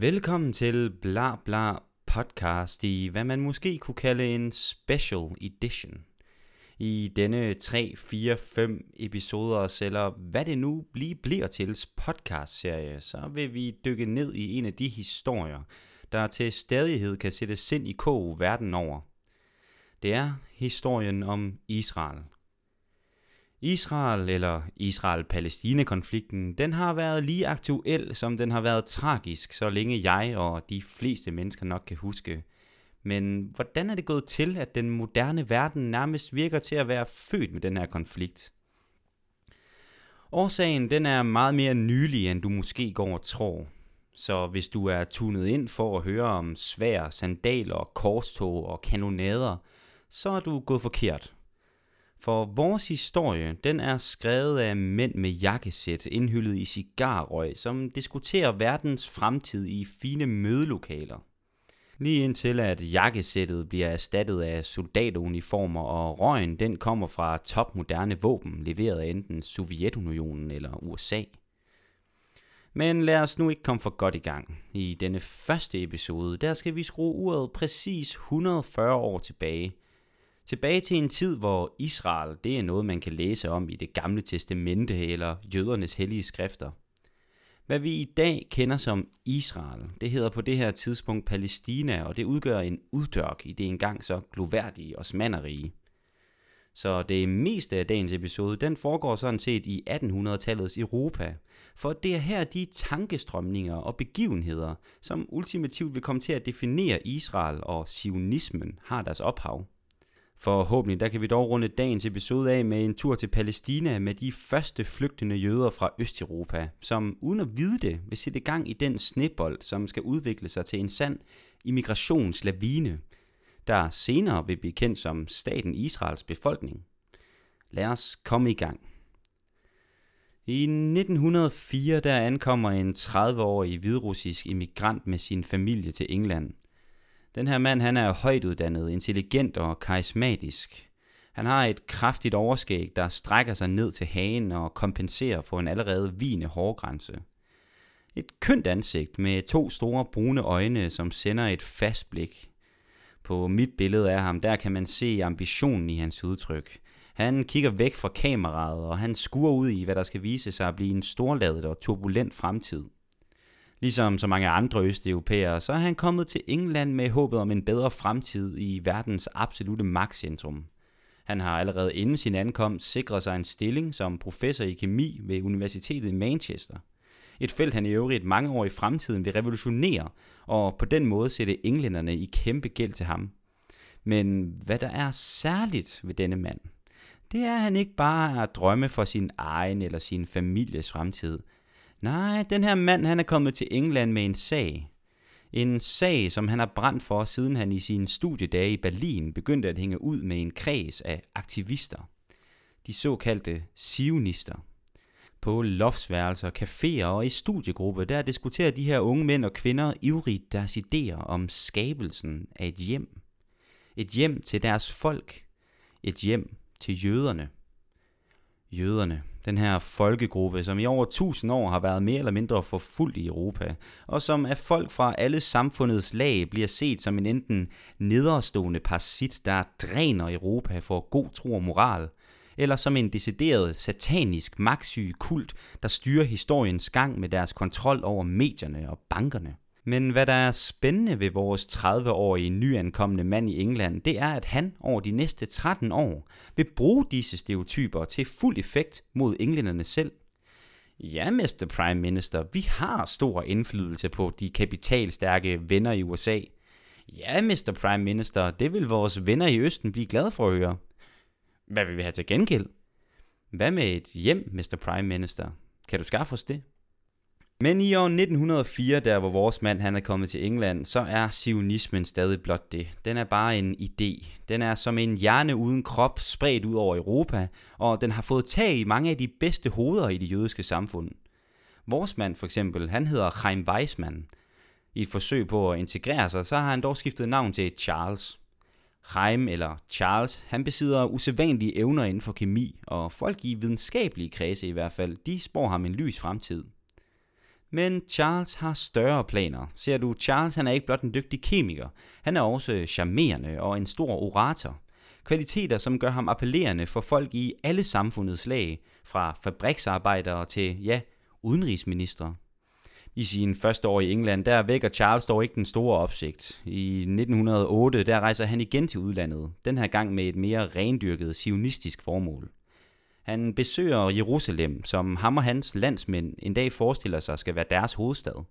Velkommen til Bla Bla podcast i hvad man måske kunne kalde en special edition. I denne 3, 4, 5 episoder, eller hvad det nu lige bliver til podcast-serie, så vil vi dykke ned i en af de historier, der til stadighed kan sætte sind i kog verden over. Det er historien om Israel – Israel eller Israel-Palæstina-konflikten, den har været lige aktuel, som den har været tragisk, så længe jeg og de fleste mennesker nok kan huske. Men hvordan er det gået til, at den moderne verden nærmest virker til at være født med den her konflikt? Årsagen den er meget mere nylig, end du måske går og tror. Så hvis du er tunet ind for at høre om svær, sandaler, korstog og kanonader, så er du gået forkert. For vores historie, den er skrevet af mænd med jakkesæt indhyllet i cigarrøg, som diskuterer verdens fremtid i fine mødelokaler. Lige indtil at jakkesættet bliver erstattet af soldatuniformer, og røgen den kommer fra topmoderne våben, leveret af enten Sovjetunionen eller USA. Men lad os nu ikke komme for godt i gang. I denne første episode, der skal vi skrue uret præcis 140 år tilbage – Tilbage til en tid, hvor Israel, det er noget, man kan læse om i det gamle testamente eller jødernes hellige skrifter. Hvad vi i dag kender som Israel, det hedder på det her tidspunkt Palæstina, og det udgør en uddørk i det engang så gloværdige og smanderige. Så det meste af dagens episode, den foregår sådan set i 1800-tallets Europa, for det er her de tankestrømninger og begivenheder, som ultimativt vil komme til at definere Israel og sionismen, har deres ophav. Forhåbentlig der kan vi dog runde dagens episode af med en tur til Palæstina med de første flygtende jøder fra Østeuropa, som uden at vide det vil sætte gang i den snebold, som skal udvikle sig til en sand immigrationslavine, der senere vil blive kendt som staten Israels befolkning. Lad os komme i gang. I 1904 der ankommer en 30-årig hvidrussisk immigrant med sin familie til England – den her mand, han er højtuddannet, intelligent og karismatisk. Han har et kraftigt overskæg, der strækker sig ned til hagen og kompenserer for en allerede vigende hårgrænse. Et kønt ansigt med to store brune øjne, som sender et fast blik. På mit billede af ham, der kan man se ambitionen i hans udtryk. Han kigger væk fra kameraet, og han skuer ud i, hvad der skal vise sig at blive en storladet og turbulent fremtid. Ligesom så mange andre østeuropæere, så er han kommet til England med håbet om en bedre fremtid i verdens absolute magtcentrum. Han har allerede inden sin ankomst sikret sig en stilling som professor i kemi ved Universitetet i Manchester. Et felt, han i øvrigt mange år i fremtiden vil revolutionere, og på den måde sætte englænderne i kæmpe gæld til ham. Men hvad der er særligt ved denne mand, det er, at han ikke bare er drømme for sin egen eller sin families fremtid – Nej, den her mand han er kommet til England med en sag. En sag, som han har brændt for, siden han i sine studiedage i Berlin begyndte at hænge ud med en kreds af aktivister. De såkaldte sionister. På loftsværelser, caféer og i studiegrupper, der diskuterer de her unge mænd og kvinder ivrigt deres idéer om skabelsen af et hjem. Et hjem til deres folk. Et hjem til jøderne jøderne, den her folkegruppe, som i over tusind år har været mere eller mindre forfulgt i Europa, og som af folk fra alle samfundets lag bliver set som en enten nederstående parasit, der dræner Europa for god tro og moral, eller som en decideret satanisk magtsyge kult, der styrer historiens gang med deres kontrol over medierne og bankerne. Men hvad der er spændende ved vores 30-årige nyankomne mand i England, det er, at han over de næste 13 år vil bruge disse stereotyper til fuld effekt mod englænderne selv. Ja, Mr. Prime Minister, vi har stor indflydelse på de kapitalstærke venner i USA. Ja, Mr. Prime Minister, det vil vores venner i Østen blive glade for at høre. Hvad vil vi have til gengæld? Hvad med et hjem, Mr. Prime Minister? Kan du skaffe os det? Men i år 1904, der hvor vores mand han er kommet til England, så er sionismen stadig blot det. Den er bare en idé. Den er som en hjerne uden krop spredt ud over Europa, og den har fået tag i mange af de bedste hoveder i det jødiske samfund. Vores mand for eksempel, han hedder Chaim Weissmann. I et forsøg på at integrere sig, så har han dog skiftet navn til Charles. Chaim eller Charles, han besidder usædvanlige evner inden for kemi, og folk i videnskabelige kredse i hvert fald, de spår ham en lys fremtid. Men Charles har større planer. Ser du, Charles han er ikke blot en dygtig kemiker. Han er også charmerende og en stor orator. Kvaliteter, som gør ham appellerende for folk i alle samfundets lag, fra fabriksarbejdere til, ja, udenrigsminister. I sin første år i England, der vækker Charles dog ikke den store opsigt. I 1908, der rejser han igen til udlandet, den her gang med et mere rendyrket sionistisk formål. Han besøger Jerusalem, som ham og hans landsmænd en dag forestiller sig skal være deres hovedstad.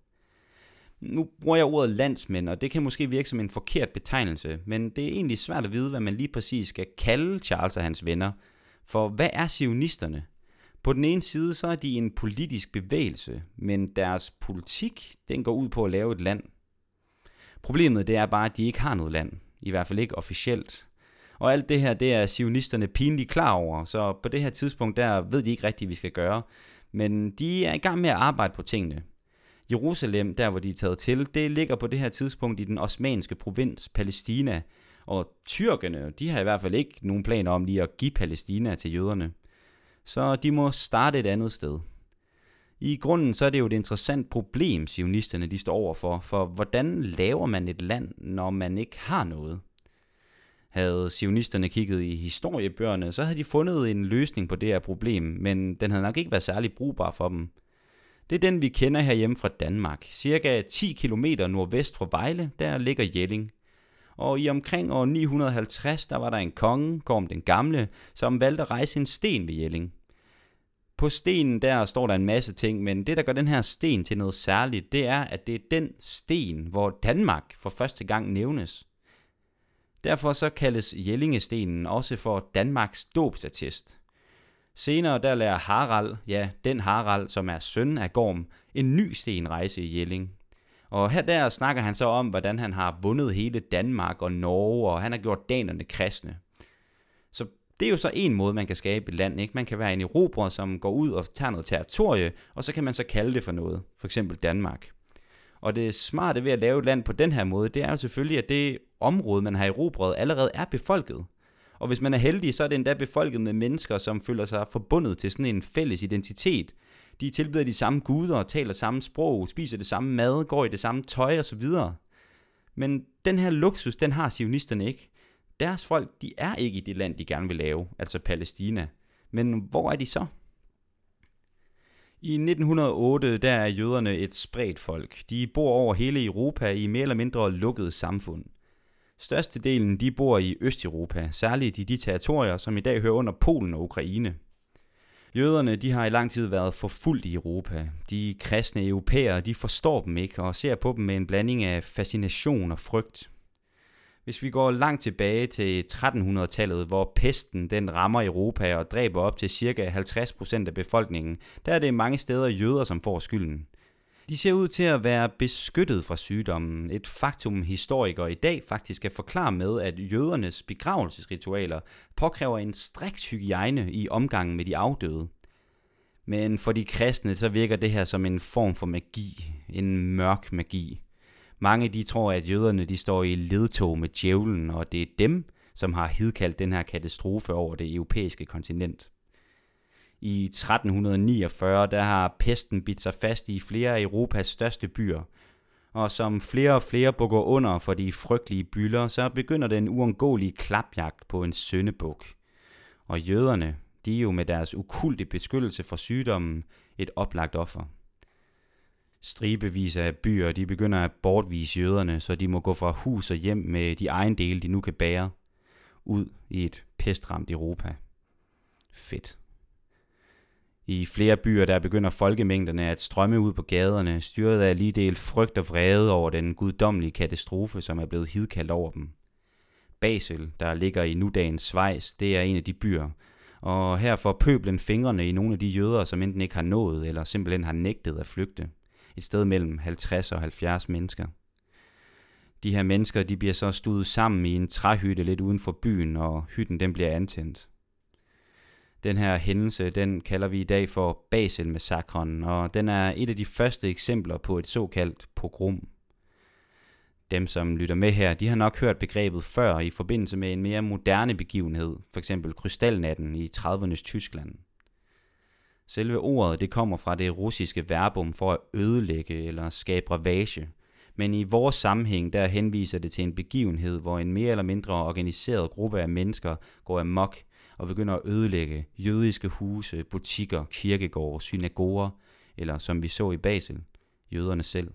Nu bruger jeg ordet landsmænd, og det kan måske virke som en forkert betegnelse, men det er egentlig svært at vide, hvad man lige præcis skal kalde Charles og hans venner. For hvad er sionisterne? På den ene side så er de en politisk bevægelse, men deres politik den går ud på at lave et land. Problemet det er bare, at de ikke har noget land, i hvert fald ikke officielt. Og alt det her, det er sionisterne pinligt klar over, så på det her tidspunkt, der ved de ikke rigtigt, hvad vi skal gøre. Men de er i gang med at arbejde på tingene. Jerusalem, der hvor de er taget til, det ligger på det her tidspunkt i den osmanske provins Palæstina. Og tyrkerne, de har i hvert fald ikke nogen planer om lige at give Palæstina til jøderne. Så de må starte et andet sted. I grunden så er det jo et interessant problem, sionisterne de står overfor, for hvordan laver man et land, når man ikke har noget? Havde sionisterne kigget i historiebøgerne, så havde de fundet en løsning på det her problem, men den havde nok ikke været særlig brugbar for dem. Det er den, vi kender herhjemme fra Danmark. Cirka 10 km nordvest fra Vejle, der ligger Jelling. Og i omkring år 950, der var der en konge, Gorm den Gamle, som valgte at rejse en sten ved Jelling. På stenen der står der en masse ting, men det, der gør den her sten til noget særligt, det er, at det er den sten, hvor Danmark for første gang nævnes. Derfor så kaldes Jellingestenen også for Danmarks dobsattest. Senere der lærer Harald, ja, den Harald, som er søn af Gorm, en ny sten rejse i Jelling. Og her der snakker han så om, hvordan han har vundet hele Danmark og Norge, og han har gjort danerne kristne. Så det er jo så en måde, man kan skabe et land. Ikke? Man kan være en erobrer, som går ud og tager noget territorie, og så kan man så kalde det for noget. For eksempel Danmark. Og det smarte ved at lave et land på den her måde, det er jo selvfølgelig, at det område, man har erobret, allerede er befolket. Og hvis man er heldig, så er det endda befolket med mennesker, som føler sig forbundet til sådan en fælles identitet. De tilbyder de samme guder, taler samme sprog, spiser det samme mad, går i det samme tøj osv. Men den her luksus, den har sionisterne ikke. Deres folk, de er ikke i det land, de gerne vil lave, altså Palæstina. Men hvor er de så? I 1908 der er jøderne et spredt folk. De bor over hele Europa i mere eller mindre lukkede samfund. Størstedelen de bor i Østeuropa, særligt i de territorier, som i dag hører under Polen og Ukraine. Jøderne de har i lang tid været forfulgt i Europa. De kristne europæere de forstår dem ikke og ser på dem med en blanding af fascination og frygt. Hvis vi går langt tilbage til 1300-tallet, hvor pesten den rammer Europa og dræber op til ca. 50% af befolkningen, der er det mange steder jøder, som får skylden. De ser ud til at være beskyttet fra sygdommen. Et faktum historikere i dag faktisk kan forklare med, at jødernes begravelsesritualer påkræver en striks hygiejne i omgangen med de afdøde. Men for de kristne så virker det her som en form for magi, en mørk magi. Mange de tror, at jøderne de står i ledtog med djævlen, og det er dem, som har hidkaldt den her katastrofe over det europæiske kontinent. I 1349 der har pesten bidt sig fast i flere af Europas største byer, og som flere og flere bukker under for de frygtelige bylder, så begynder den uundgåelige klapjagt på en søndebuk. Og jøderne, de er jo med deres ukulte beskyttelse for sygdommen et oplagt offer. Stribevis af byer, de begynder at bortvise jøderne, så de må gå fra hus og hjem med de ejendele, de nu kan bære, ud i et pestramt Europa. Fedt. I flere byer der begynder folkemængderne at strømme ud på gaderne, styret af lige del frygt og vrede over den guddommelige katastrofe, som er blevet hidkaldt over dem. Basel, der ligger i nudagens Schweiz, det er en af de byer, og her får pøblen fingrene i nogle af de jøder, som enten ikke har nået eller simpelthen har nægtet at flygte. Et sted mellem 50 og 70 mennesker. De her mennesker de bliver så studet sammen i en træhytte lidt uden for byen, og hytten den bliver antændt. Den her hændelse, den kalder vi i dag for Basel-massakren, og den er et af de første eksempler på et såkaldt pogrom. Dem, som lytter med her, de har nok hørt begrebet før i forbindelse med en mere moderne begivenhed, f.eks. krystalnatten i 30'ernes Tyskland. Selve ordet det kommer fra det russiske verbum for at ødelægge eller skabe ravage. Men i vores sammenhæng der henviser det til en begivenhed, hvor en mere eller mindre organiseret gruppe af mennesker går amok og begynder at ødelægge jødiske huse, butikker, kirkegårde, synagoger, eller som vi så i Basel, jøderne selv.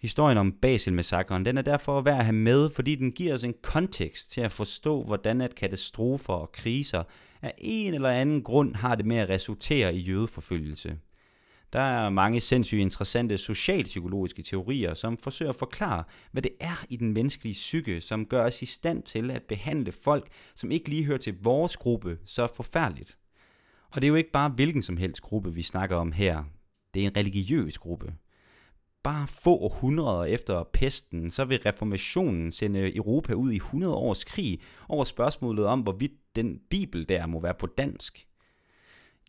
Historien om Basel-massakren, den er derfor værd at have med, fordi den giver os en kontekst til at forstå, hvordan at katastrofer og kriser af en eller anden grund har det med at resultere i jødeforfølgelse. Der er mange sindssygt interessante socialpsykologiske teorier, som forsøger at forklare, hvad det er i den menneskelige psyke, som gør os i stand til at behandle folk, som ikke lige hører til vores gruppe, så forfærdeligt. Og det er jo ikke bare hvilken som helst gruppe, vi snakker om her. Det er en religiøs gruppe. Bare få århundreder efter pesten, så vil reformationen sende Europa ud i 100 års krig over spørgsmålet om, hvorvidt den bibel der må være på dansk.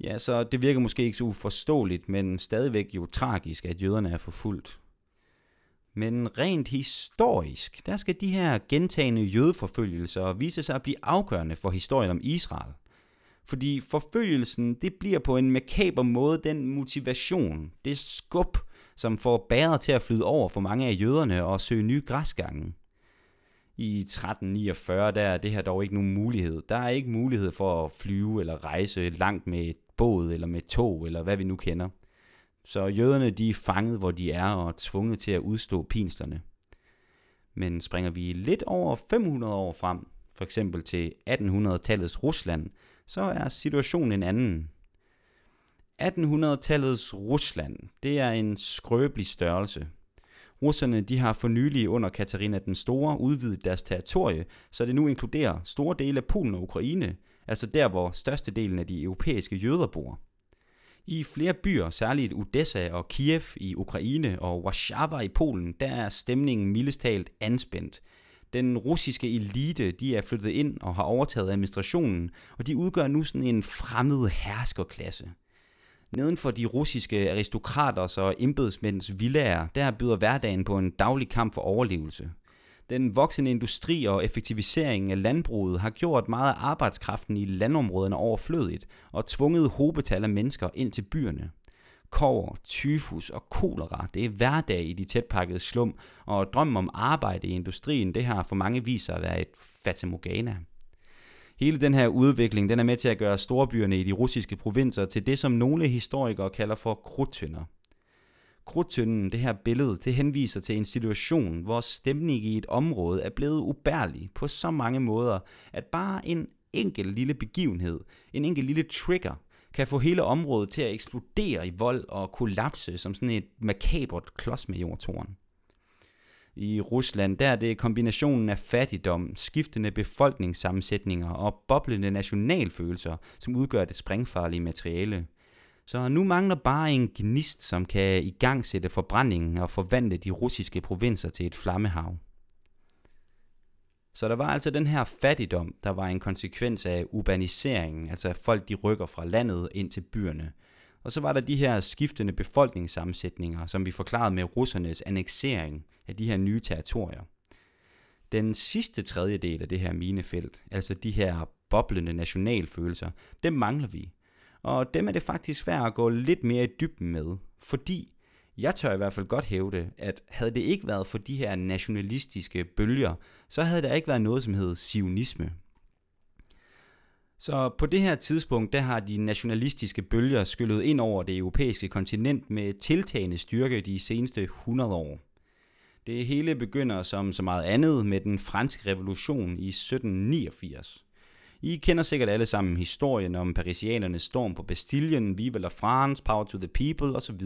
Ja, så det virker måske ikke så uforståeligt, men stadigvæk jo tragisk, at jøderne er forfulgt. Men rent historisk, der skal de her gentagende jødeforfølgelser vise sig at blive afgørende for historien om Israel. Fordi forfølgelsen, det bliver på en makaber måde den motivation, det skub, som får bæret til at flyde over for mange af jøderne og søge nye græsgange. I 1349 der er det her dog ikke nogen mulighed. Der er ikke mulighed for at flyve eller rejse langt med et båd eller med tog eller hvad vi nu kender. Så jøderne de er fanget, hvor de er og er tvunget til at udstå pinslerne. Men springer vi lidt over 500 år frem, for eksempel til 1800-tallets Rusland, så er situationen en anden. 1800-tallets Rusland, det er en skrøbelig størrelse. Russerne de har for nylig under Katarina den Store udvidet deres territorie, så det nu inkluderer store dele af Polen og Ukraine, altså der hvor størstedelen af de europæiske jøder bor. I flere byer, særligt Odessa og Kiev i Ukraine og Warszawa i Polen, der er stemningen mildest talt anspændt. Den russiske elite, de er flyttet ind og har overtaget administrationen, og de udgør nu sådan en fremmed herskerklasse. Neden for de russiske aristokraters og embedsmænds villager, der byder hverdagen på en daglig kamp for overlevelse. Den voksende industri og effektivisering af landbruget har gjort meget af arbejdskraften i landområderne overflødigt og tvunget hobetal af mennesker ind til byerne. Kover, tyfus og kolera, det er hverdag i de tætpakkede slum, og drømmen om arbejde i industrien, det har for mange vist sig at være et fatamorgana. Hele den her udvikling, den er med til at gøre storbyerne i de russiske provinser til det, som nogle historikere kalder for krudtønder. Krudtønden, det her billede, det henviser til en situation, hvor stemning i et område er blevet ubærlig på så mange måder, at bare en enkelt lille begivenhed, en enkelt lille trigger, kan få hele området til at eksplodere i vold og kollapse som sådan et makabert klods med jordtoren i Rusland, der er det kombinationen af fattigdom, skiftende befolkningssammensætninger og boblende nationalfølelser, som udgør det springfarlige materiale. Så nu mangler bare en gnist, som kan igangsætte forbrændingen og forvandle de russiske provinser til et flammehav. Så der var altså den her fattigdom, der var en konsekvens af urbaniseringen, altså at folk de rykker fra landet ind til byerne – og så var der de her skiftende befolkningssammensætninger, som vi forklarede med russernes anneksering af de her nye territorier. Den sidste tredjedel af det her minefelt, altså de her boblende nationalfølelser, dem mangler vi. Og dem er det faktisk svært at gå lidt mere i dybden med, fordi jeg tør i hvert fald godt hævde, at havde det ikke været for de her nationalistiske bølger, så havde der ikke været noget, som hed sionisme. Så på det her tidspunkt, der har de nationalistiske bølger skyllet ind over det europæiske kontinent med tiltagende styrke de seneste 100 år. Det hele begynder som så meget andet med den franske revolution i 1789. I kender sikkert alle sammen historien om parisianernes storm på Bastillen, Vive la France, Power to the People osv.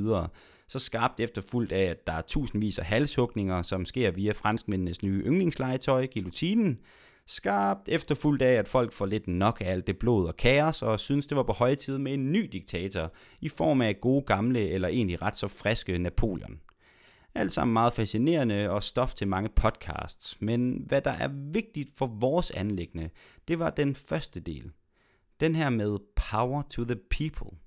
Så skarpt efterfulgt af, at der er tusindvis af halshugninger, som sker via franskmændenes nye yndlingslegetøj, guillotinen, Skarpt efterfulgt af, at folk får lidt nok af alt det blod og kaos, og synes det var på høje tid med en ny diktator, i form af gode gamle eller egentlig ret så friske Napoleon. Alt sammen meget fascinerende og stof til mange podcasts, men hvad der er vigtigt for vores anlæggende, det var den første del. Den her med power to the people.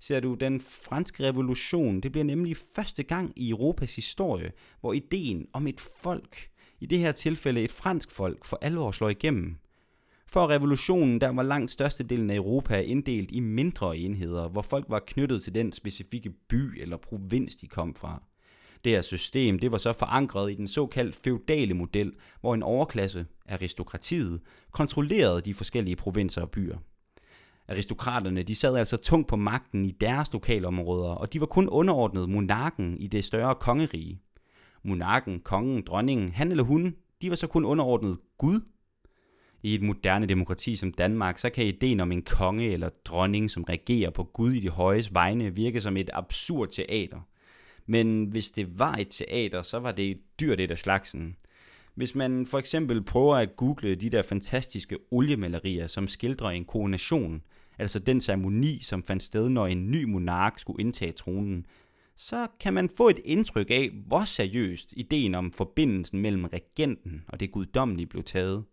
Ser du, den franske revolution, det bliver nemlig første gang i Europas historie, hvor ideen om et folk – i det her tilfælde et fransk folk, for alvor slår igennem. For revolutionen, der var langt størstedelen af Europa inddelt i mindre enheder, hvor folk var knyttet til den specifikke by eller provins, de kom fra. Det her system det var så forankret i den såkaldt feudale model, hvor en overklasse, aristokratiet, kontrollerede de forskellige provinser og byer. Aristokraterne de sad altså tungt på magten i deres lokalområder, og de var kun underordnet monarken i det større kongerige. Monarken, kongen, dronningen, han eller hun, de var så kun underordnet Gud. I et moderne demokrati som Danmark, så kan ideen om en konge eller dronning, som regerer på Gud i de højes vegne, virke som et absurd teater. Men hvis det var et teater, så var det et dyrt et af slagsen. Hvis man for eksempel prøver at google de der fantastiske oliemalerier, som skildrer en koronation, altså den ceremoni, som fandt sted, når en ny monark skulle indtage tronen, så kan man få et indtryk af, hvor seriøst ideen om forbindelsen mellem regenten og det guddommelige blev taget.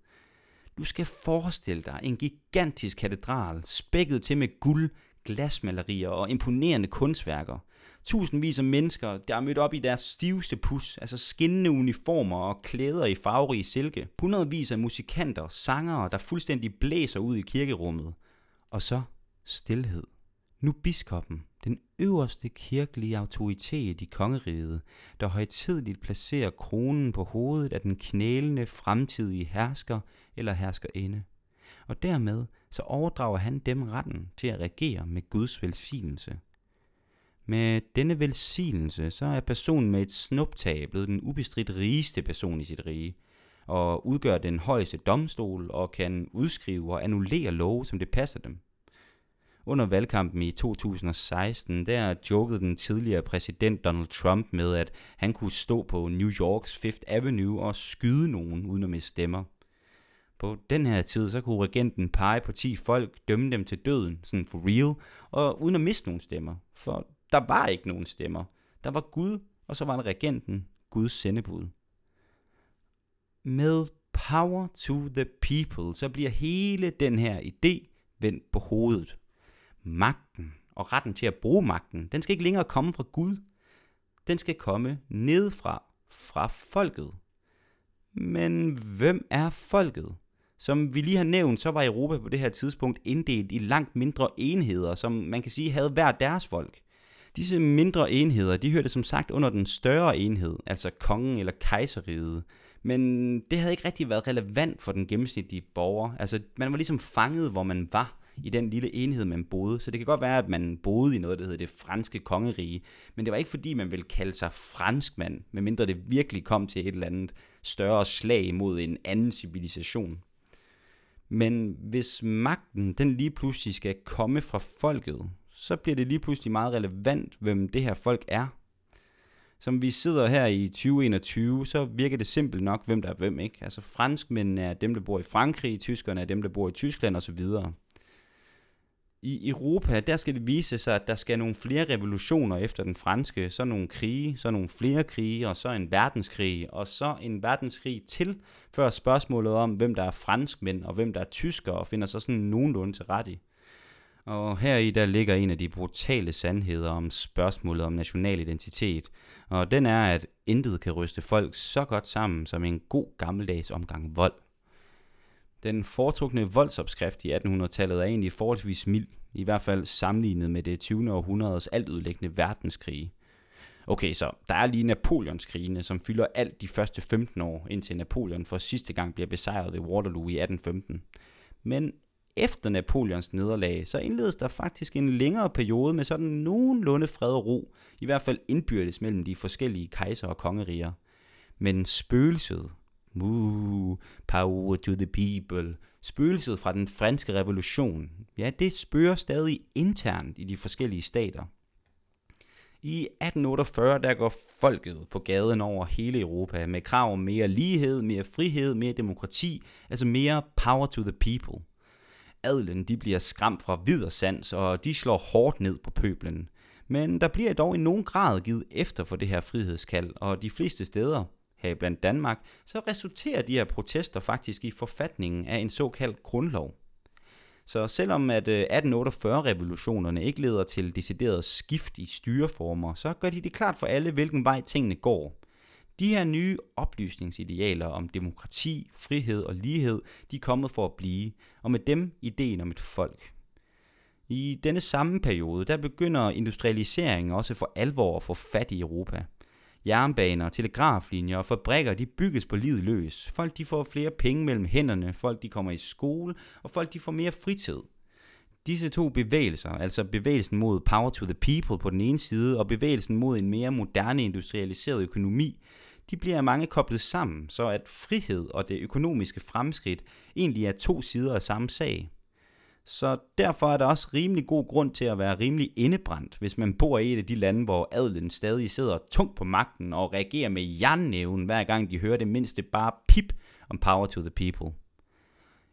Du skal forestille dig en gigantisk katedral, spækket til med guld, glasmalerier og imponerende kunstværker. Tusindvis af mennesker, der er mødt op i deres stiveste pus, altså skinnende uniformer og klæder i farverige silke. Hundredvis af musikanter, sangere, der fuldstændig blæser ud i kirkerummet. Og så stillhed. Nu biskoppen, den øverste kirkelige autoritet i kongeriget, der højtidligt placerer kronen på hovedet af den knælende fremtidige hersker eller herskerinde. Og dermed så overdrager han dem retten til at regere med Guds velsignelse. Med denne velsignelse, så er personen med et snuptag blevet den ubestridt rigeste person i sit rige, og udgør den højeste domstol og kan udskrive og annullere love, som det passer dem. Under valgkampen i 2016, der jokede den tidligere præsident Donald Trump med, at han kunne stå på New Yorks Fifth Avenue og skyde nogen uden at miste stemmer. På den her tid, så kunne regenten pege på 10 folk, dømme dem til døden, sådan for real, og uden at miste nogen stemmer. For der var ikke nogen stemmer. Der var Gud, og så var der regenten, Guds sendebud. Med power to the people, så bliver hele den her idé vendt på hovedet. Magten og retten til at bruge magten, den skal ikke længere komme fra Gud. Den skal komme nedfra, fra folket. Men hvem er folket? Som vi lige har nævnt, så var Europa på det her tidspunkt inddelt i langt mindre enheder, som man kan sige havde hver deres folk. Disse mindre enheder, de hørte som sagt under den større enhed, altså kongen eller kejseriet. Men det havde ikke rigtig været relevant for den gennemsnitlige borger. Altså, man var ligesom fanget, hvor man var i den lille enhed, man boede. Så det kan godt være, at man boede i noget, der hedder det franske kongerige. Men det var ikke fordi, man ville kalde sig franskmand, medmindre det virkelig kom til et eller andet større slag mod en anden civilisation. Men hvis magten den lige pludselig skal komme fra folket, så bliver det lige pludselig meget relevant, hvem det her folk er. Som vi sidder her i 2021, så virker det simpelt nok, hvem der er hvem, ikke? Altså franskmændene er dem, der bor i Frankrig, tyskerne er dem, der bor i Tyskland osv. I Europa, der skal det vise sig, at der skal nogle flere revolutioner efter den franske, så nogle krige, så nogle flere krige, og så en verdenskrig, og så en verdenskrig til, før spørgsmålet om, hvem der er franskmænd, og hvem der er tyskere, finder sig sådan nogenlunde til ret i. Og her i der ligger en af de brutale sandheder om spørgsmålet om national identitet, og den er, at intet kan ryste folk så godt sammen som en god gammeldags omgang vold. Den foretrukne voldsopskrift i 1800-tallet er egentlig forholdsvis mild, i hvert fald sammenlignet med det 20. århundredes altudlæggende verdenskrige. Okay, så der er lige Napoleonskrigene, som fylder alt de første 15 år, indtil Napoleon for sidste gang bliver besejret ved Waterloo i 1815. Men efter Napoleons nederlag, så indledes der faktisk en længere periode med sådan nogenlunde fred og ro, i hvert fald indbyrdes mellem de forskellige kejser og kongeriger. Men spøgelset, Moo, power to the people. Spøgelset fra den franske revolution, ja, det spørger stadig internt i de forskellige stater. I 1848 der går folket på gaden over hele Europa med krav om mere lighed, mere frihed, mere demokrati, altså mere power to the people. Adelen de bliver skræmt fra vid og sans, og de slår hårdt ned på pøblen. Men der bliver dog i nogen grad givet efter for det her frihedskald, og de fleste steder, her blandt Danmark, så resulterer de her protester faktisk i forfatningen af en såkaldt grundlov. Så selvom at øh, 1848-revolutionerne ikke leder til decideret skift i styreformer, så gør de det klart for alle, hvilken vej tingene går. De her nye oplysningsidealer om demokrati, frihed og lighed, de er kommet for at blive, og med dem ideen om et folk. I denne samme periode, der begynder industrialiseringen også for alvor at få fat i Europa. Jernbaner, telegraflinjer og fabrikker, de bygges på livet løs. Folk de får flere penge mellem hænderne, folk de kommer i skole, og folk de får mere fritid. Disse to bevægelser, altså bevægelsen mod power to the people på den ene side, og bevægelsen mod en mere moderne industrialiseret økonomi, de bliver mange koblet sammen, så at frihed og det økonomiske fremskridt egentlig er to sider af samme sag. Så derfor er der også rimelig god grund til at være rimelig indebrændt, hvis man bor i et af de lande, hvor adelen stadig sidder tungt på magten og reagerer med jernnæven, hver gang de hører det mindste bare pip om power to the people.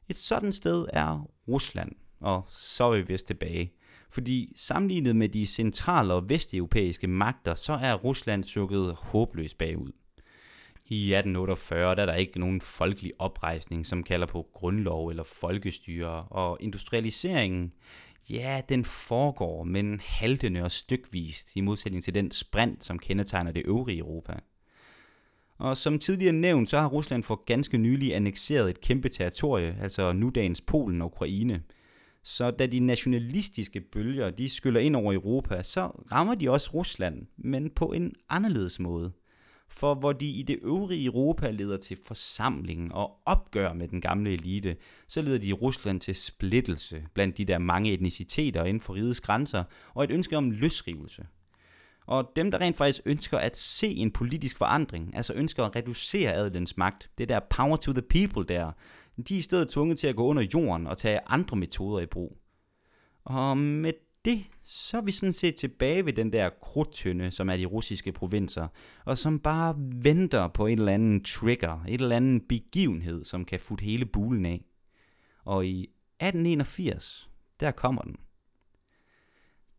Et sådan sted er Rusland, og så er vi vist tilbage. Fordi sammenlignet med de centrale og vesteuropæiske magter, så er Rusland sukket håbløst bagud. I 1848 der er der ikke nogen folkelig oprejsning, som kalder på grundlov eller folkestyre, og industrialiseringen, ja, den foregår, men haltende og stykvist, i modsætning til den sprint, som kendetegner det øvrige Europa. Og som tidligere nævnt, så har Rusland for ganske nylig annekteret et kæmpe territorie, altså nudagens Polen og Ukraine. Så da de nationalistiske bølger, de skyller ind over Europa, så rammer de også Rusland, men på en anderledes måde – for hvor de i det øvrige Europa leder til forsamling og opgør med den gamle elite, så leder de i Rusland til splittelse blandt de der mange etniciteter inden for rigets grænser, og et ønske om løsrivelse. Og dem, der rent faktisk ønsker at se en politisk forandring, altså ønsker at reducere adelens magt, det der power to the people der, de er i stedet tvunget til at gå under jorden og tage andre metoder i brug. Og med det, så er vi sådan set tilbage ved den der krudtønde, som er de russiske provinser, og som bare venter på et eller andet trigger, et eller andet begivenhed, som kan futte hele bulen af. Og i 1881, der kommer den.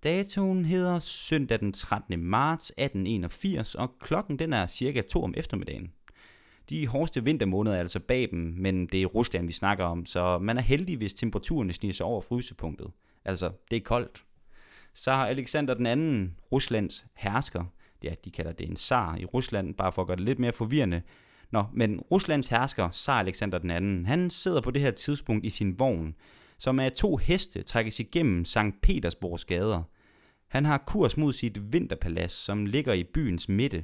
Datoen hedder søndag den 13. marts 1881, og klokken den er cirka 2 om eftermiddagen. De hårdeste vintermåneder er altså bag dem, men det er Rusland, vi snakker om, så man er heldig, hvis temperaturen sniger sig over frysepunktet. Altså, det er koldt, så har Alexander den anden, Ruslands hersker, ja, de kalder det en zar i Rusland, bare for at gøre det lidt mere forvirrende. Nå, men Ruslands hersker, zar Alexander den anden, han sidder på det her tidspunkt i sin vogn, som er to heste trækkes igennem Sankt Petersborgs gader. Han har kurs mod sit vinterpalads, som ligger i byens midte.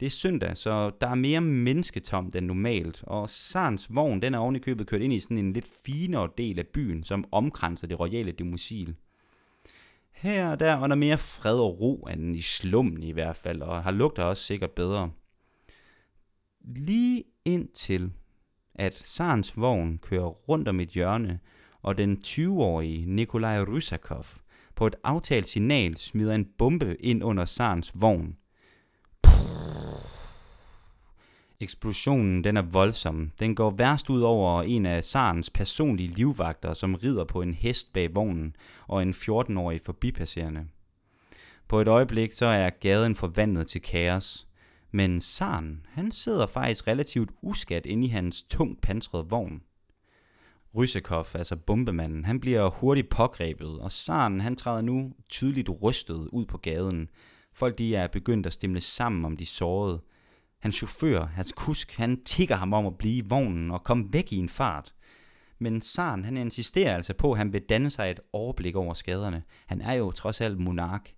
Det er søndag, så der er mere mennesketomt end normalt, og Sarns vogn den er ovenikøbet kørt ind i sådan en lidt finere del af byen, som omkranser det royale demosil. Her og der og der mere fred og ro end i slummen i hvert fald, og har lugter også sikkert bedre. Lige indtil at Sarens vogn kører rundt om et hjørne, og den 20-årige Nikolaj Rysakov på et aftalt signal smider en bombe ind under Sarens vogn. Eksplosionen den er voldsom. Den går værst ud over en af Sarens personlige livvagter, som rider på en hest bag vognen, og en 14-årig forbipasserende. På et øjeblik så er gaden forvandlet til kaos. Men Saren, han sidder faktisk relativt uskat inde i hans tungt pansrede vogn. Rysekov, altså bombemanden, han bliver hurtigt pågrebet, og Saren han træder nu tydeligt rystet ud på gaden. Folk de er begyndt at stemle sammen om de sårede, Hans chauffør, hans kusk, han tigger ham om at blive i vognen og komme væk i en fart. Men Saren, han insisterer altså på, at han vil danne sig et overblik over skaderne. Han er jo trods alt monark.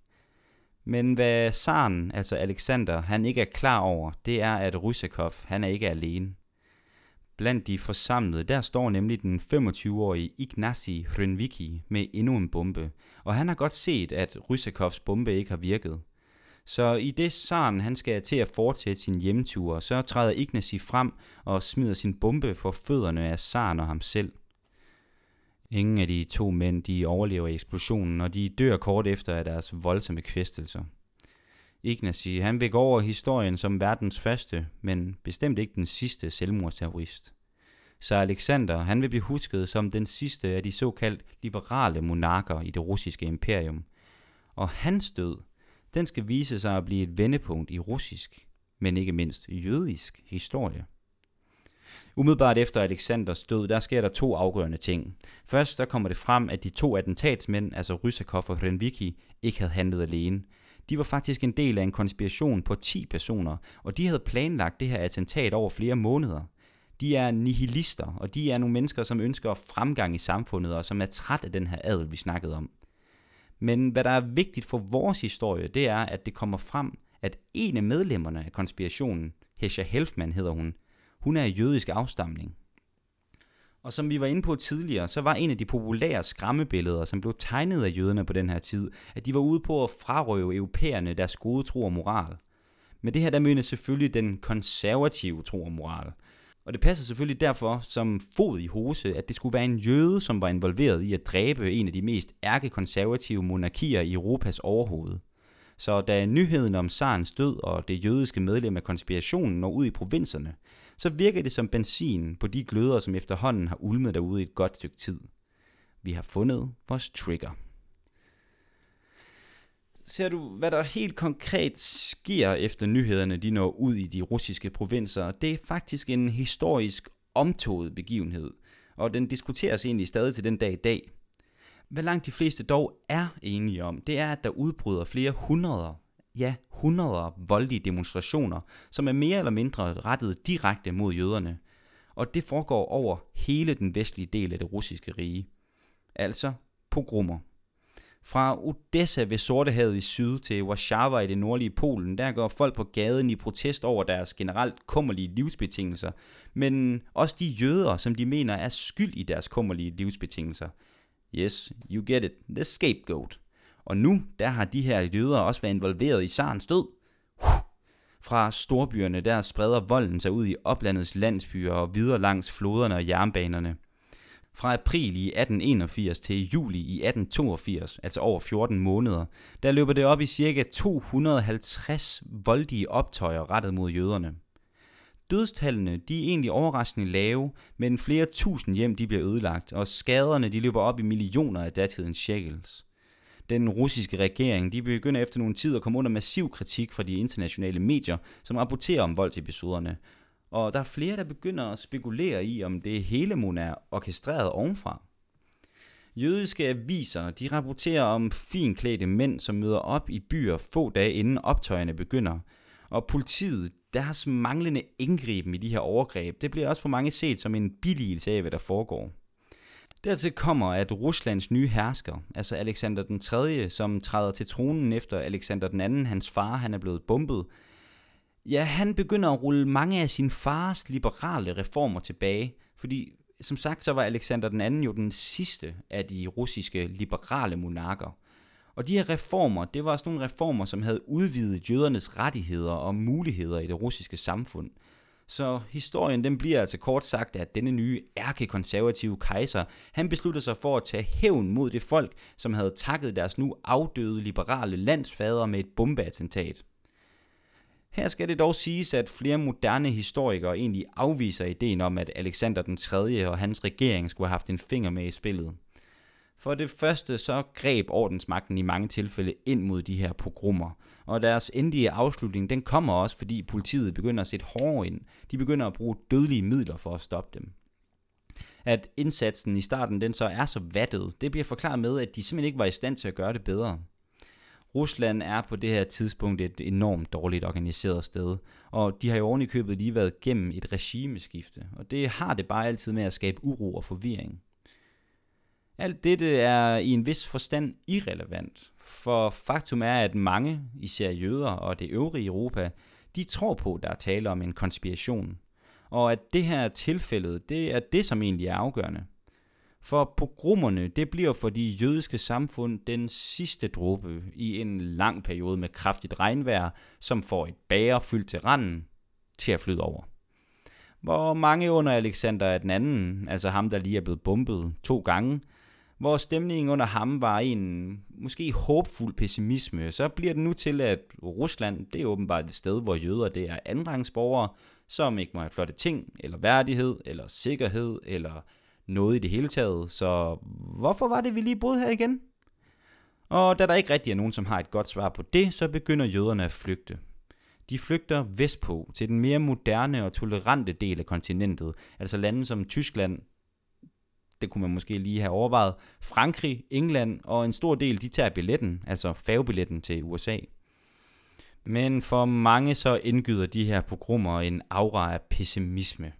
Men hvad Saren, altså Alexander, han ikke er klar over, det er, at Rusakov, han er ikke alene. Blandt de forsamlede, der står nemlig den 25-årige Ignasi Hrynviki med endnu en bombe, og han har godt set, at Rusakovs bombe ikke har virket. Så i det Saren han skal til at fortsætte sin hjemtur, så træder Ignasi frem og smider sin bombe for fødderne af Saren og ham selv. Ingen af de to mænd de overlever eksplosionen, og de dør kort efter af deres voldsomme kvæstelser. Ignasi han vil gå over historien som verdens første, men bestemt ikke den sidste selvmordsterrorist. Så Alexander han vil blive husket som den sidste af de såkaldt liberale monarker i det russiske imperium. Og hans død den skal vise sig at blive et vendepunkt i russisk, men ikke mindst jødisk historie. Umiddelbart efter Alexanders død, der sker der to afgørende ting. Først der kommer det frem, at de to attentatsmænd, altså Rysakov og Renviki, ikke havde handlet alene. de var faktisk en del af en konspiration på 10 personer, og de havde planlagt det her attentat over flere måneder. De er nihilister, og de er nogle mennesker, som ønsker fremgang i samfundet, og som er træt af den her adel, vi snakkede om. Men hvad der er vigtigt for vores historie, det er, at det kommer frem, at en af medlemmerne af konspirationen, Hesha Helfman hedder hun, hun er af jødisk afstamning. Og som vi var inde på tidligere, så var en af de populære skræmmebilleder, som blev tegnet af jøderne på den her tid, at de var ude på at frarøve europæerne deres gode tro og moral. Men det her, der mener selvfølgelig den konservative tro og moral. Og det passer selvfølgelig derfor som fod i hose, at det skulle være en jøde, som var involveret i at dræbe en af de mest ærkekonservative monarkier i Europas overhoved. Så da nyheden om Sarens død og det jødiske medlem af konspirationen når ud i provinserne, så virker det som benzin på de gløder, som efterhånden har ulmet derude i et godt stykke tid. Vi har fundet vores trigger. Ser du, hvad der helt konkret sker efter nyhederne, de når ud i de russiske provinser? Det er faktisk en historisk omtoget begivenhed, og den diskuteres egentlig stadig til den dag i dag. Hvad langt de fleste dog er enige om, det er, at der udbryder flere hundreder ja, hundreder voldelige demonstrationer, som er mere eller mindre rettet direkte mod jøderne. Og det foregår over hele den vestlige del af det russiske rige. Altså pogrommer. Fra Odessa ved Sortehavet i syd til Warszawa i det nordlige Polen, der går folk på gaden i protest over deres generelt kummerlige livsbetingelser, men også de jøder, som de mener er skyld i deres kummerlige livsbetingelser. Yes, you get it. The scapegoat. Og nu, der har de her jøder også været involveret i Sarens død. Fra storbyerne, der spreder volden sig ud i oplandets landsbyer og videre langs floderne og jernbanerne. Fra april i 1881 til juli i 1882, altså over 14 måneder, der løber det op i ca. 250 voldige optøjer rettet mod jøderne. Dødstallene de er egentlig overraskende lave, men flere tusind hjem de bliver ødelagt, og skaderne de løber op i millioner af datidens shekels den russiske regering, de begynder efter nogle tid at komme under massiv kritik fra de internationale medier, som rapporterer om voldsepisoderne. Og der er flere, der begynder at spekulere i, om det hele mon er orkestreret ovenfra. Jødiske aviser de rapporterer om finklædte mænd, som møder op i byer få dage inden optøjerne begynder. Og politiet, deres manglende indgriben i de her overgreb, det bliver også for mange set som en billigelse af, hvad der foregår. Dertil kommer, at Ruslands nye hersker, altså Alexander den 3., som træder til tronen efter Alexander den 2., hans far, han er blevet bombet, ja, han begynder at rulle mange af sin fars liberale reformer tilbage, fordi som sagt, så var Alexander den 2. jo den sidste af de russiske liberale monarker. Og de her reformer, det var også nogle reformer, som havde udvidet jødernes rettigheder og muligheder i det russiske samfund – så historien den bliver altså kort sagt, at denne nye ærkekonservative kejser, han besluttede sig for at tage hævn mod det folk, som havde takket deres nu afdøde liberale landsfader med et bombeattentat. Her skal det dog siges, at flere moderne historikere egentlig afviser ideen om, at Alexander den 3. og hans regering skulle have haft en finger med i spillet. For det første så greb ordensmagten i mange tilfælde ind mod de her pogrommer, og deres endelige afslutning, den kommer også, fordi politiet begynder at sætte hårdere ind. De begynder at bruge dødelige midler for at stoppe dem. At indsatsen i starten, den så er så vattet, det bliver forklaret med, at de simpelthen ikke var i stand til at gøre det bedre. Rusland er på det her tidspunkt et enormt dårligt organiseret sted, og de har jo oven i købet lige været gennem et regimeskifte, og det har det bare altid med at skabe uro og forvirring. Alt dette er i en vis forstand irrelevant, for faktum er, at mange, især jøder og det øvrige Europa, de tror på, at der er tale om en konspiration. Og at det her tilfælde, det er det, som egentlig er afgørende. For pogromerne, det bliver for de jødiske samfund den sidste dråbe i en lang periode med kraftigt regnvejr, som får et bager fyldt til randen til at flyde over. Hvor mange under Alexander den anden, altså ham der lige er blevet bombet to gange, hvor stemningen under ham var en måske håbfuld pessimisme, så bliver det nu til, at Rusland, det er åbenbart et sted, hvor jøder det er andenrangsborgere, som ikke må have flotte ting, eller værdighed, eller sikkerhed, eller noget i det hele taget. Så hvorfor var det, vi lige boede her igen? Og da der ikke rigtig er nogen, som har et godt svar på det, så begynder jøderne at flygte. De flygter vestpå til den mere moderne og tolerante del af kontinentet, altså lande som Tyskland, det kunne man måske lige have overvejet. Frankrig, England og en stor del, de tager billetten, altså færgebilletten til USA. Men for mange så indgyder de her pogrommer en aura af pessimisme.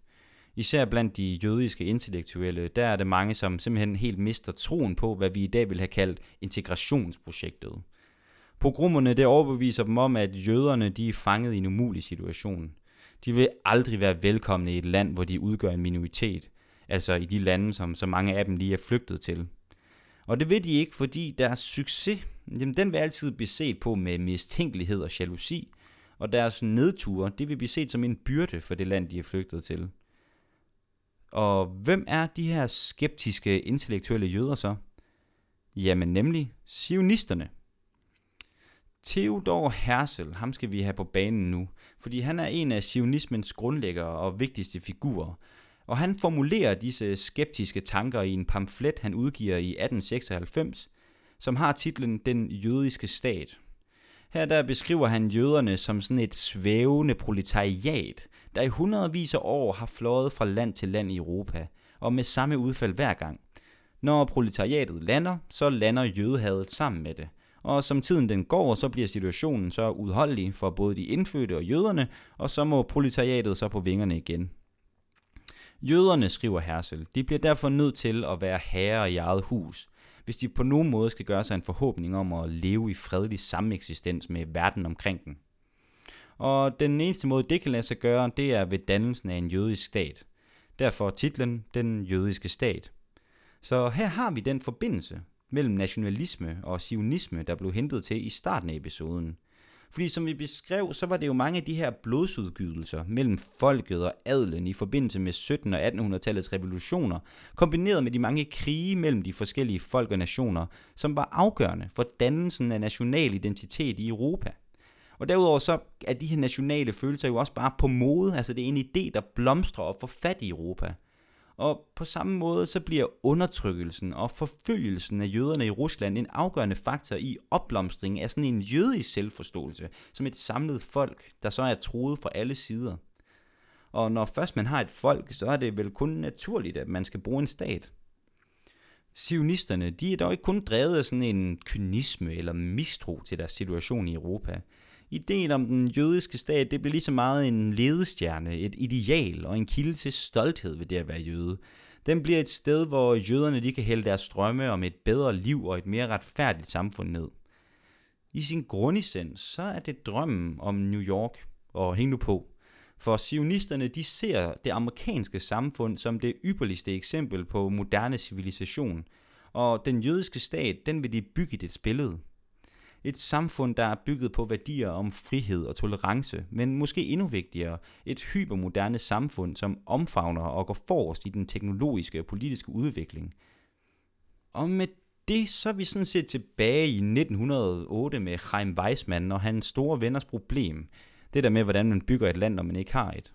Især blandt de jødiske intellektuelle, der er det mange, som simpelthen helt mister troen på, hvad vi i dag vil have kaldt integrationsprojektet. Pogrommerne det overbeviser dem om, at jøderne de er fanget i en umulig situation. De vil aldrig være velkomne i et land, hvor de udgør en minoritet, altså i de lande, som så mange af dem lige er flygtet til. Og det vil de ikke, fordi deres succes, jamen den vil altid blive set på med mistænkelighed og jalousi, og deres nedture, det vil blive set som en byrde for det land, de er flygtet til. Og hvem er de her skeptiske intellektuelle jøder så? Jamen nemlig sionisterne. Theodor Herzl, ham skal vi have på banen nu, fordi han er en af sionismens grundlæggere og vigtigste figurer. Og han formulerer disse skeptiske tanker i en pamflet, han udgiver i 1896, som har titlen Den jødiske stat. Her der beskriver han jøderne som sådan et svævende proletariat, der i hundredvis af år har fløjet fra land til land i Europa, og med samme udfald hver gang. Når proletariatet lander, så lander jødehavet sammen med det. Og som tiden den går, så bliver situationen så udholdelig for både de indfødte og jøderne, og så må proletariatet så på vingerne igen. Jøderne, skriver Hersel, de bliver derfor nødt til at være herre i eget hus, hvis de på nogen måde skal gøre sig en forhåbning om at leve i fredelig sameksistens med verden omkring dem. Og den eneste måde, det kan lade sig gøre, det er ved dannelsen af en jødisk stat. Derfor titlen Den jødiske stat. Så her har vi den forbindelse mellem nationalisme og sionisme, der blev hentet til i starten af episoden. Fordi som vi beskrev, så var det jo mange af de her blodsudgydelser mellem folket og adlen i forbindelse med 1700- og 1800-tallets revolutioner, kombineret med de mange krige mellem de forskellige folk og nationer, som var afgørende for dannelsen af national identitet i Europa. Og derudover så er de her nationale følelser jo også bare på mode, altså det er en idé, der blomstrer og får fat i Europa. Og på samme måde så bliver undertrykkelsen og forfølgelsen af jøderne i Rusland en afgørende faktor i opblomstringen af sådan en jødisk selvforståelse, som et samlet folk, der så er troet fra alle sider. Og når først man har et folk, så er det vel kun naturligt, at man skal bruge en stat. Sionisterne, de er dog ikke kun drevet af sådan en kynisme eller mistro til deres situation i Europa. Ideen om den jødiske stat, det blev lige så meget en ledestjerne, et ideal og en kilde til stolthed ved det at være jøde. Den bliver et sted, hvor jøderne de kan hælde deres drømme om et bedre liv og et mere retfærdigt samfund ned. I sin grundessens, så er det drømmen om New York, og hæng nu på. For sionisterne, de ser det amerikanske samfund som det ypperligste eksempel på moderne civilisation, og den jødiske stat, den vil de bygge i det billede. Et samfund, der er bygget på værdier om frihed og tolerance, men måske endnu vigtigere, et hypermoderne samfund, som omfavner og går forrest i den teknologiske og politiske udvikling. Og med det så er vi sådan set tilbage i 1908 med Chaim Weismann og hans store venners problem. Det der med, hvordan man bygger et land, når man ikke har et.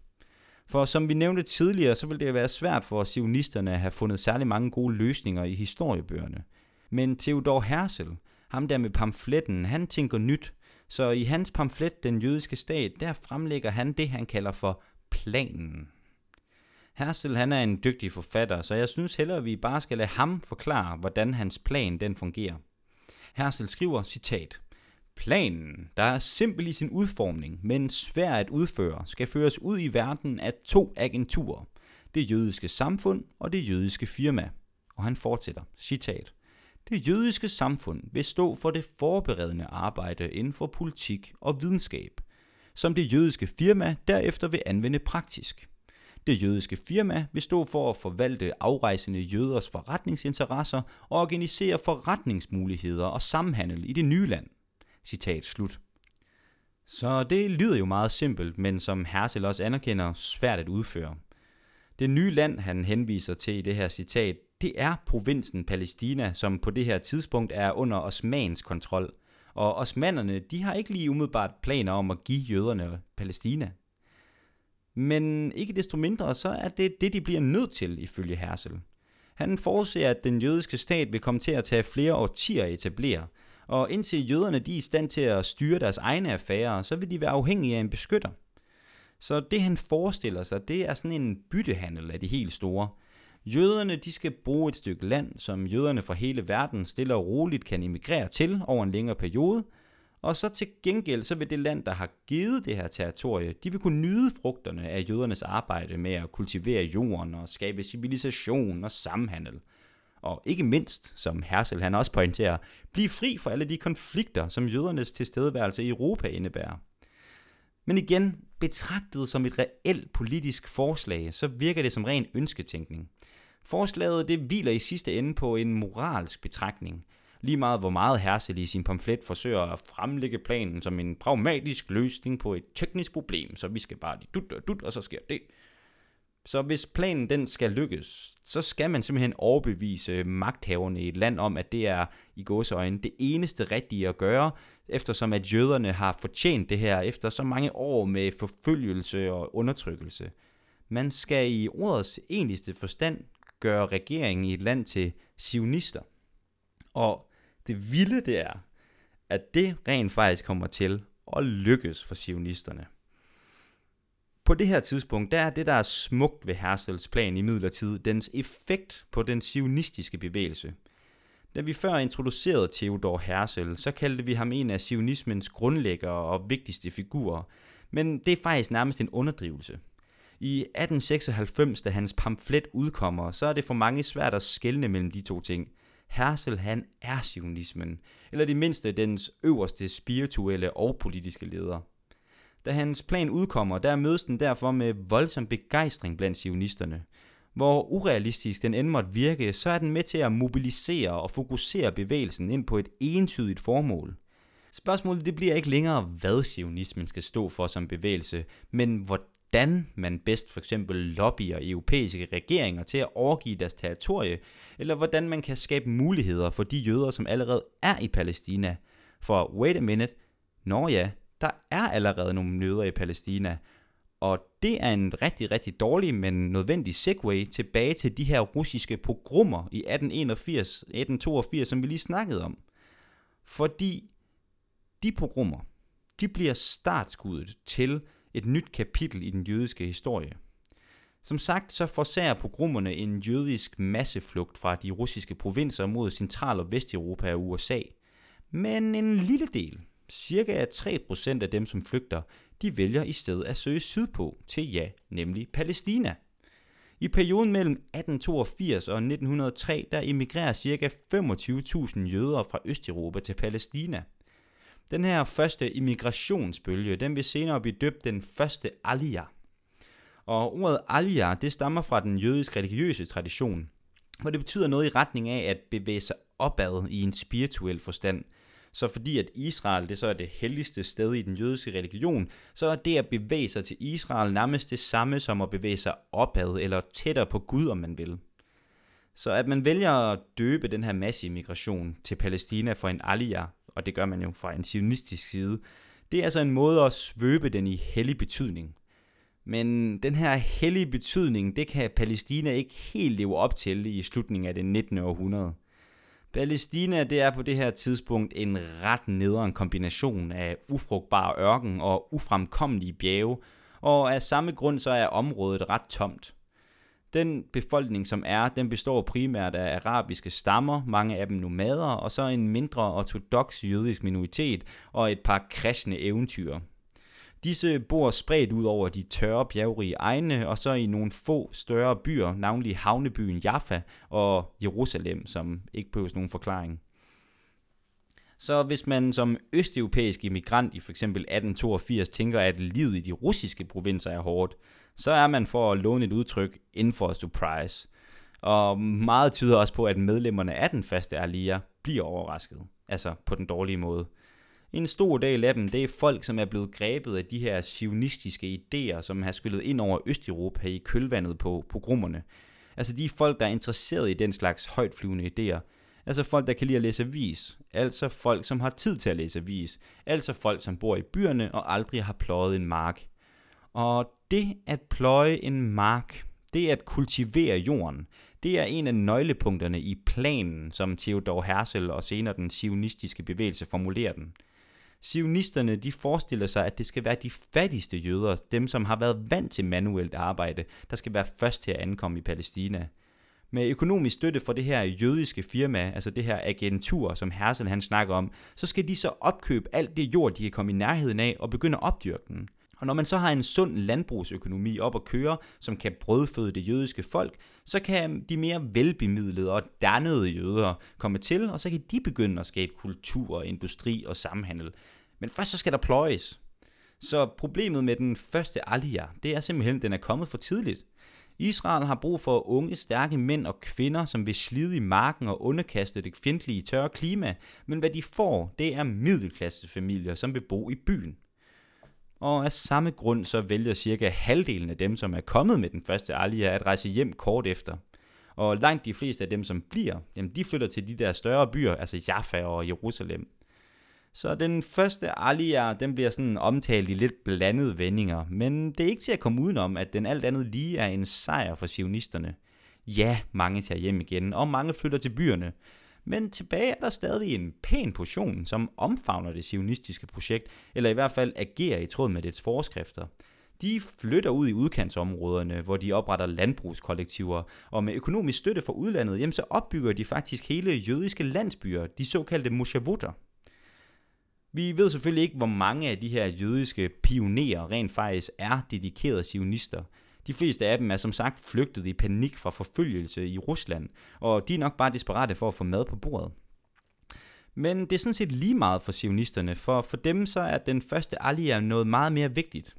For som vi nævnte tidligere, så vil det være svært for sionisterne at have fundet særlig mange gode løsninger i historiebøgerne. Men Theodor Herzl, ham der med pamfletten, han tænker nyt. Så i hans pamflet, Den jødiske stat, der fremlægger han det, han kalder for planen. Hersel han er en dygtig forfatter, så jeg synes hellere, at vi bare skal lade ham forklare, hvordan hans plan den fungerer. Hersel skriver, citat, Planen, der er simpel i sin udformning, men svær at udføre, skal føres ud i verden af to agenturer. Det jødiske samfund og det jødiske firma. Og han fortsætter, citat. Det jødiske samfund vil stå for det forberedende arbejde inden for politik og videnskab, som det jødiske firma derefter vil anvende praktisk. Det jødiske firma vil stå for at forvalte afrejsende jøders forretningsinteresser og organisere forretningsmuligheder og samhandel i det nye land. Citat slut. Så det lyder jo meget simpelt, men som Hersel også anerkender, svært at udføre. Det nye land, han henviser til i det her citat, det er provinsen Palæstina, som på det her tidspunkt er under osmansk kontrol. Og osmanderne, de har ikke lige umiddelbart planer om at give jøderne Palæstina. Men ikke desto mindre, så er det det, de bliver nødt til, ifølge Hersel. Han forudser, at den jødiske stat vil komme til at tage flere årtier at etablere, og indtil jøderne de er i stand til at styre deres egne affærer, så vil de være afhængige af en beskytter. Så det han forestiller sig, det er sådan en byttehandel af de helt store – Jøderne de skal bruge et stykke land, som jøderne fra hele verden stille og roligt kan emigrere til over en længere periode, Og så til gengæld, så vil det land, der har givet det her territorie, de vil kunne nyde frugterne af jødernes arbejde med at kultivere jorden og skabe civilisation og samhandel. Og ikke mindst, som Hersel han også pointerer, blive fri for alle de konflikter, som jødernes tilstedeværelse i Europa indebærer. Men igen, betragtet som et reelt politisk forslag, så virker det som ren ønsketænkning. Forslaget det hviler i sidste ende på en moralsk betragtning. Lige meget hvor meget Hersel i sin pamflet forsøger at fremlægge planen som en pragmatisk løsning på et teknisk problem, så vi skal bare lige dut og dut, og så sker det. Så hvis planen den skal lykkes, så skal man simpelthen overbevise magthaverne i et land om, at det er i gåseøjne det eneste rigtige at gøre, eftersom at jøderne har fortjent det her efter så mange år med forfølgelse og undertrykkelse. Man skal i ordets egentligste forstand gøre regeringen i et land til sionister. Og det vilde det er, at det rent faktisk kommer til at lykkes for sionisterne. På det her tidspunkt, der er det, der er smukt ved Herzls plan i midlertid, dens effekt på den sionistiske bevægelse. Da vi før introducerede Theodor Herzl, så kaldte vi ham en af sionismens grundlæggere og vigtigste figurer, men det er faktisk nærmest en underdrivelse. I 1896, da hans pamflet udkommer, så er det for mange svært at skelne mellem de to ting. Hersel han er sionismen, eller det mindste dens øverste spirituelle og politiske leder. Da hans plan udkommer, der mødes den derfor med voldsom begejstring blandt sionisterne. Hvor urealistisk den end måtte virke, så er den med til at mobilisere og fokusere bevægelsen ind på et entydigt formål. Spørgsmålet det bliver ikke længere, hvad sionismen skal stå for som bevægelse, men hvordan man bedst for eksempel lobbyer europæiske regeringer til at overgive deres territorie, eller hvordan man kan skabe muligheder for de jøder, som allerede er i Palæstina. For wait a minute, når ja, der er allerede nogle jøder i Palæstina, og det er en rigtig, rigtig dårlig, men nødvendig segue tilbage til de her russiske pogrommer i 1881, 1882, som vi lige snakkede om. Fordi de pogrommer, de bliver startskuddet til et nyt kapitel i den jødiske historie. Som sagt, så forsager pogromerne en jødisk masseflugt fra de russiske provinser mod Central- og Vesteuropa og USA. Men en lille del, cirka 3% af dem, som flygter, de vælger i stedet at søge sydpå til ja, nemlig Palæstina. I perioden mellem 1882 og 1903, der emigrerer ca. 25.000 jøder fra Østeuropa til Palæstina. Den her første immigrationsbølge, den vil senere blive døbt den første aliyah. Og ordet aliyah, det stammer fra den jødiske religiøse tradition, hvor det betyder noget i retning af at bevæge sig opad i en spirituel forstand – så fordi at Israel det så er det helligste sted i den jødiske religion, så er det at bevæge sig til Israel nærmest det samme som at bevæge sig opad eller tættere på Gud, om man vil. Så at man vælger at døbe den her massimmigration til Palæstina for en aliyah, og det gør man jo fra en sionistisk side, det er altså en måde at svøbe den i hellig betydning. Men den her hellige betydning, det kan Palæstina ikke helt leve op til i slutningen af det 19. århundrede. Palæstina det er på det her tidspunkt en ret nederen kombination af ufrugtbar ørken og ufremkommelige bjerge, og af samme grund så er området ret tomt. Den befolkning, som er, den består primært af arabiske stammer, mange af dem nomader, og så en mindre ortodox jødisk minoritet og et par kristne eventyr. Disse bor spredt ud over de tørre bjergrige egne, og så i nogle få større byer, navnlig havnebyen Jaffa og Jerusalem, som ikke behøves nogen forklaring. Så hvis man som østeuropæisk immigrant i f.eks. 1882 tænker, at livet i de russiske provinser er hårdt, så er man for at låne et udtryk in for a surprise. Og meget tyder også på, at medlemmerne af den faste Alia bliver overrasket. Altså på den dårlige måde. En stor del af dem, det er folk, som er blevet grebet af de her sionistiske idéer, som har skyllet ind over Østeuropa i kølvandet på pogrommerne. Altså de folk, der er interesseret i den slags højtflyvende idéer. Altså folk, der kan lide at læse avis. Altså folk, som har tid til at læse avis. Altså folk, som bor i byerne og aldrig har pløjet en mark. Og det at pløje en mark, det at kultivere jorden, det er en af nøglepunkterne i planen, som Theodor Herzl og senere den sionistiske bevægelse formulerer den. Sionisterne de forestiller sig, at det skal være de fattigste jøder, dem som har været vant til manuelt arbejde, der skal være først til at ankomme i Palæstina. Med økonomisk støtte fra det her jødiske firma, altså det her agentur, som Herzl han snakker om, så skal de så opkøbe alt det jord, de kan komme i nærheden af, og begynde at opdyrke den. Og når man så har en sund landbrugsøkonomi op at køre, som kan brødføde det jødiske folk, så kan de mere velbemidlede og dannede jøder komme til, og så kan de begynde at skabe kultur, industri og samhandel. Men først så skal der pløjes. Så problemet med den første aliyah, det er simpelthen, at den er kommet for tidligt. Israel har brug for unge, stærke mænd og kvinder, som vil slide i marken og underkaste det fjendtlige tørre klima, men hvad de får, det er middelklassefamilier, som vil bo i byen. Og af samme grund så vælger cirka halvdelen af dem, som er kommet med den første aliyah, at rejse hjem kort efter. Og langt de fleste af dem, som bliver, jamen de flytter til de der større byer, altså Jaffa og Jerusalem. Så den første aliyah, den bliver sådan omtalt i lidt blandede vendinger, men det er ikke til at komme udenom, at den alt andet lige er en sejr for sionisterne. Ja, mange tager hjem igen, og mange flytter til byerne. Men tilbage er der stadig en pæn portion, som omfavner det sionistiske projekt, eller i hvert fald agerer i tråd med dets forskrifter. De flytter ud i udkantsområderne, hvor de opretter landbrugskollektiver, og med økonomisk støtte fra udlandet, jamen så opbygger de faktisk hele jødiske landsbyer, de såkaldte moshavutter. Vi ved selvfølgelig ikke, hvor mange af de her jødiske pionerer rent faktisk er dedikerede sionister. De fleste af dem er som sagt flygtet i panik fra forfølgelse i Rusland, og de er nok bare desperate for at få mad på bordet. Men det er sådan set lige meget for sionisterne, for for dem så er den første aliyah noget meget mere vigtigt.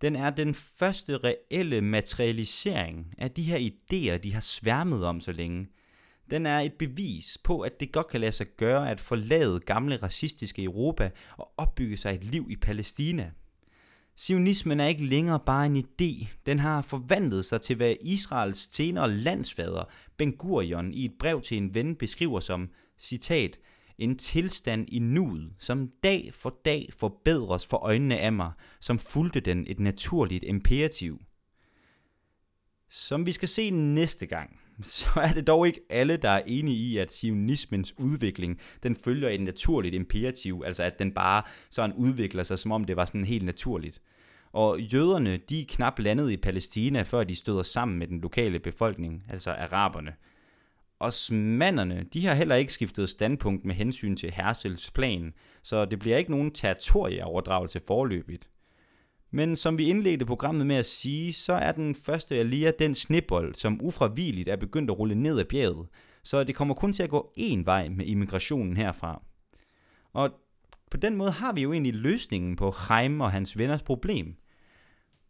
Den er den første reelle materialisering af de her idéer, de har sværmet om så længe – den er et bevis på, at det godt kan lade sig gøre at forlade gamle racistiske Europa og opbygge sig et liv i Palæstina. Zionismen er ikke længere bare en idé. Den har forvandlet sig til, hvad Israels senere landsfader Ben Gurion i et brev til en ven beskriver som, citat, en tilstand i nuet, som dag for dag forbedres for øjnene af mig, som fulgte den et naturligt imperativ. Som vi skal se næste gang, så er det dog ikke alle, der er enige i, at sionismens udvikling, den følger et naturligt imperativ, altså at den bare sådan udvikler sig, som om det var sådan helt naturligt. Og jøderne, de er knap landet i Palæstina, før de støder sammen med den lokale befolkning, altså araberne. Osmanderne, de har heller ikke skiftet standpunkt med hensyn til Hersels plan, så det bliver ikke nogen territorieoverdragelse forløbigt. Men som vi indledte programmet med at sige, så er den første Alia den snibbold, som ufravigeligt er begyndt at rulle ned ad bjerget, så det kommer kun til at gå én vej med immigrationen herfra. Og på den måde har vi jo egentlig løsningen på Heim og hans venners problem.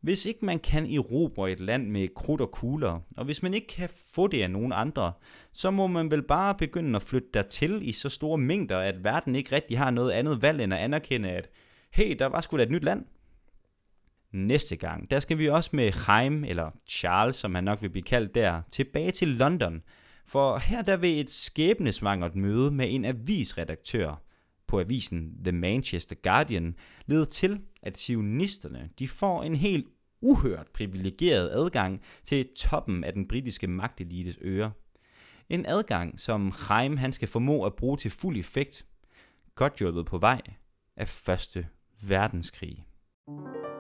Hvis ikke man kan erobre et land med krudt og kugler, og hvis man ikke kan få det af nogen andre, så må man vel bare begynde at flytte dertil i så store mængder, at verden ikke rigtig har noget andet valg end at anerkende, at hey, der var sgu da et nyt land næste gang. Der skal vi også med Chaim, eller Charles, som han nok vil blive kaldt der, tilbage til London. For her der vil et skæbnesvangert møde med en avisredaktør på avisen The Manchester Guardian lede til, at sionisterne de får en helt uhørt privilegeret adgang til toppen af den britiske magtelites øre. En adgang, som Chaim han skal formå at bruge til fuld effekt, godt hjulpet på vej af Første Verdenskrig. thank you